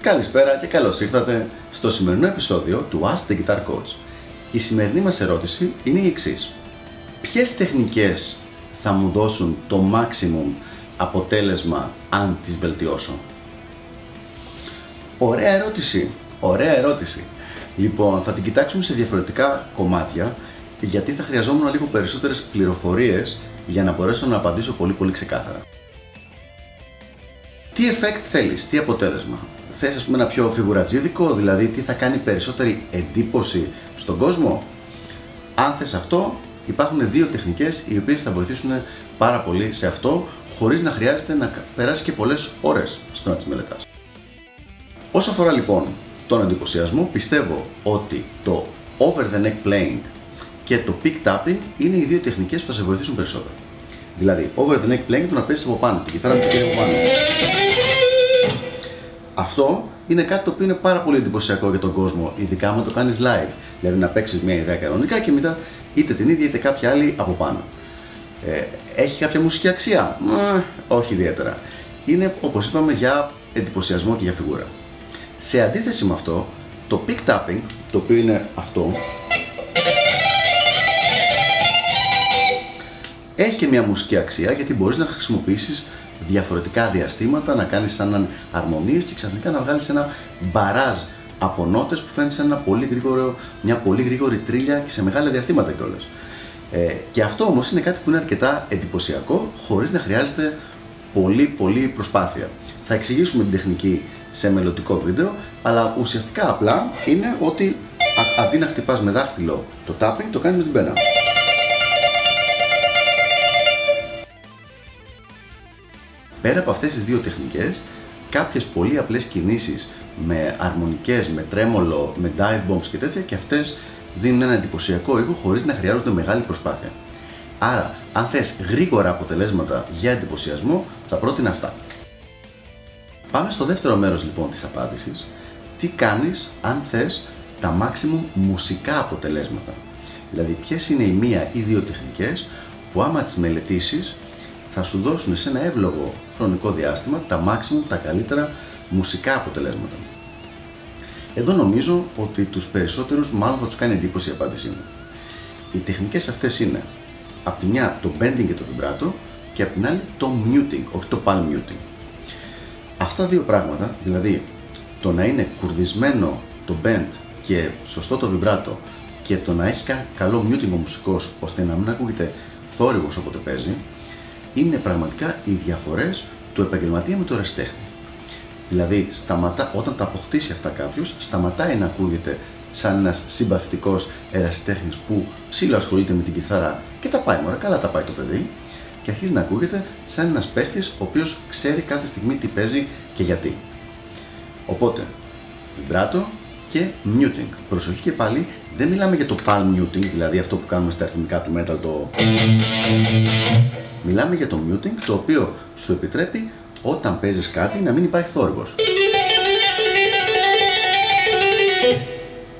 Καλησπέρα και καλώς ήρθατε στο σημερινό επεισόδιο του Ask the Guitar Coach. Η σημερινή μας ερώτηση είναι η εξής. Ποιες τεχνικές θα μου δώσουν το maximum αποτέλεσμα αν τις βελτιώσω; Ωραία ερώτηση, ωραία ερώτηση. Λοιπόν, θα την κοιτάξουμε σε διαφορετικά κομμάτια γιατί θα χρειαζόμουν λίγο περισσότερες πληροφορίες για να μπορέσω να απαντήσω πολύ πολύ ξεκάθαρα. Τι effect θέλεις, τι αποτέλεσμα; Θες ας πούμε ένα πιο φιγουρατζίδικο, δηλαδή τι θα κάνει περισσότερη εντύπωση στον κόσμο; Αν θες αυτό, υπάρχουν δύο τεχνικές οι οποίες θα βοηθήσουν πάρα πολύ σε αυτό, χωρίς να χρειάζεται να περάσεις και πολλές ώρες στο να τις μελετάς. Όσο αφορά λοιπόν τον εντυπωσιασμό, πιστεύω ότι το over the neck playing και το pick tapping είναι οι δύο τεχνικές που θα σε βοηθήσουν περισσότερο. Δηλαδή, over the neck playing το να παίζεις από πάνω, τη κιθάρα που από πάνω. Αυτό είναι κάτι το οποίο είναι πάρα πολύ εντυπωσιακό για τον κόσμο, ειδικά άμα το κάνεις live. Δηλαδή να παίξεις μια ιδέα κανονικά και μετά είτε την ίδια είτε κάποια άλλη από πάνω. Ε, έχει κάποια μουσική αξία, ε, όχι ιδιαίτερα. Είναι όπως είπαμε για εντυπωσιασμό και για φιγούρα. Σε αντίθεση με αυτό, το pick tapping, το οποίο είναι αυτό, έχει και μια μουσική αξία γιατί μπορείς να χρησιμοποιήσεις διαφορετικά διαστήματα, να κάνεις σαν αρμονίες και ξαφνικά να βγάλεις ένα μπαράζ από νότες που φαίνεται σαν ένα πολύ γρήγορο, μια πολύ γρήγορη τρίλια και σε μεγάλα διαστήματα κιόλας. Ε, και αυτό όμως είναι κάτι που είναι αρκετά εντυπωσιακό χωρίς να χρειάζεται πολύ πολύ προσπάθεια. Θα εξηγήσουμε την τεχνική σε μελλοντικό βίντεο, αλλά ουσιαστικά απλά είναι ότι αντί να χτυπάς με δάχτυλο το tapping, το κάνεις με την πένα. Πέρα από αυτές τις δύο τεχνικές, κάποιες πολύ απλές κινήσεις με αρμονικές, με τρέμολο, με dive bombs και τέτοια και αυτές δίνουν ένα εντυπωσιακό ήχο χωρίς να χρειάζονται μεγάλη προσπάθεια. Άρα, αν θες γρήγορα αποτελέσματα για εντυπωσιασμό, θα πρότεινα αυτά. Πάμε στο δεύτερο μέρος λοιπόν της απάντησης. Τι κάνεις αν θες τα maximum μουσικά αποτελέσματα; Δηλαδή, ποιες είναι οι μία ή δύο τεχνικές που άμα τις μελετήσεις θα σου δώσουν σε ένα εύλογο χρονικό διάστημα τα maximum, τα καλύτερα μουσικά αποτελέσματα; Εδώ νομίζω ότι τους περισσότερους μάλλον θα τους κάνει εντύπωση η απάντησή μου. Οι τεχνικές αυτές είναι από τη μια το bending και το vibrato και από την άλλη το muting, όχι το palm muting. Αυτά δύο πράγματα, δηλαδή το να είναι κουρδισμένο το bend και σωστό το vibrato και το να έχει καλό muting ο μουσικός ώστε να μην ακούγεται θόρυβος όποτε παίζει, είναι πραγματικά οι διαφορές του επαγγελματία με το ερασιτέχνη. Δηλαδή, σταματά, όταν τα αποκτήσει αυτά κάποιος, σταματάει να ακούγεται σαν ένας συμπαυτικό ερασιτέχνης που ψήλο ασχολείται με την κιθάρα και τα πάει μωρά, καλά τα πάει το παιδί, και αρχίζει να ακούγεται σαν ένας παίχτης ο οποίος ξέρει κάθε στιγμή τι παίζει και γιατί. Οπότε, vibrato και muting. Προσοχή και πάλι, δεν μιλάμε για το palm muting, δηλαδή αυτό που κάνουμε στα αριθμικά του metal, το Μιλάμε για το muting το οποίο σου επιτρέπει όταν παίζεις κάτι να μην υπάρχει θόρυβος.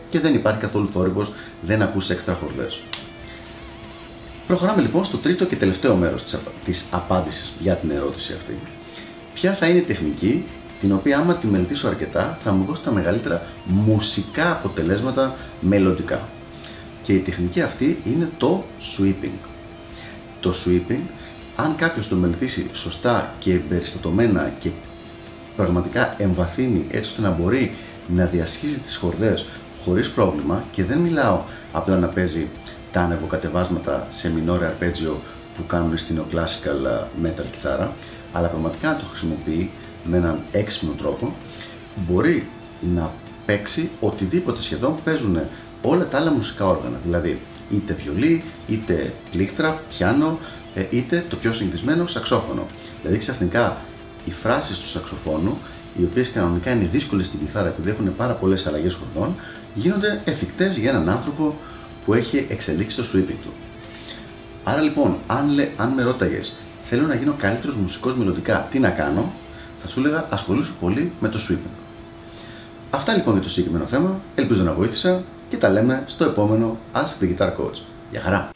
Και δεν υπάρχει καθόλου θόρυβος, δεν ακούς έξτρα χορδές. Προχωράμε λοιπόν στο τρίτο και τελευταίο μέρος της, της απάντησης για την ερώτηση αυτή. Ποια θα είναι η τεχνική την οποία άμα τη μελετήσω αρκετά θα μου δώσει τα μεγαλύτερα μουσικά αποτελέσματα μελλοντικά. Και η τεχνική αυτή είναι το sweeping. Το sweeping αν κάποιος το μελετήσει σωστά και περιστατωμένα και πραγματικά εμβαθύνει έτσι ώστε να μπορεί να διασχίζει τις χορδές χωρίς πρόβλημα και δεν μιλάω απλά να παίζει τα ανεβοκατεβάσματα σε minore αρπέτζιο που κάνουν στην neoclassical metal κιθάρα αλλά πραγματικά να το χρησιμοποιεί με έναν έξυπνο τρόπο μπορεί να παίξει οτιδήποτε σχεδόν παίζουν όλα τα άλλα μουσικά όργανα δηλαδή είτε βιολί, είτε πλήκτρα, πιάνο, ε, είτε το πιο συνηθισμένο σαξόφωνο. Δηλαδή ξαφνικά οι φράσεις του σαξοφώνου, οι οποίες κανονικά είναι δύσκολες στην κιθάρα επειδή έχουν πάρα πολλές αλλαγές χορδών, γίνονται εφικτές για έναν άνθρωπο που έχει εξελίξει το sweeping του. Άρα λοιπόν, αν, λέ, αν με ρώταγες, θέλω να γίνω καλύτερος μουσικός μελλοντικά, τι να κάνω, θα σου έλεγα ασχολήσου πολύ με το sweeping. Αυτά λοιπόν για το συγκεκριμένο θέμα. Ελπίζω να βοήθησα. και τα λέμε στο επόμενο Ask the Guitar Coach. Γεια χαρά!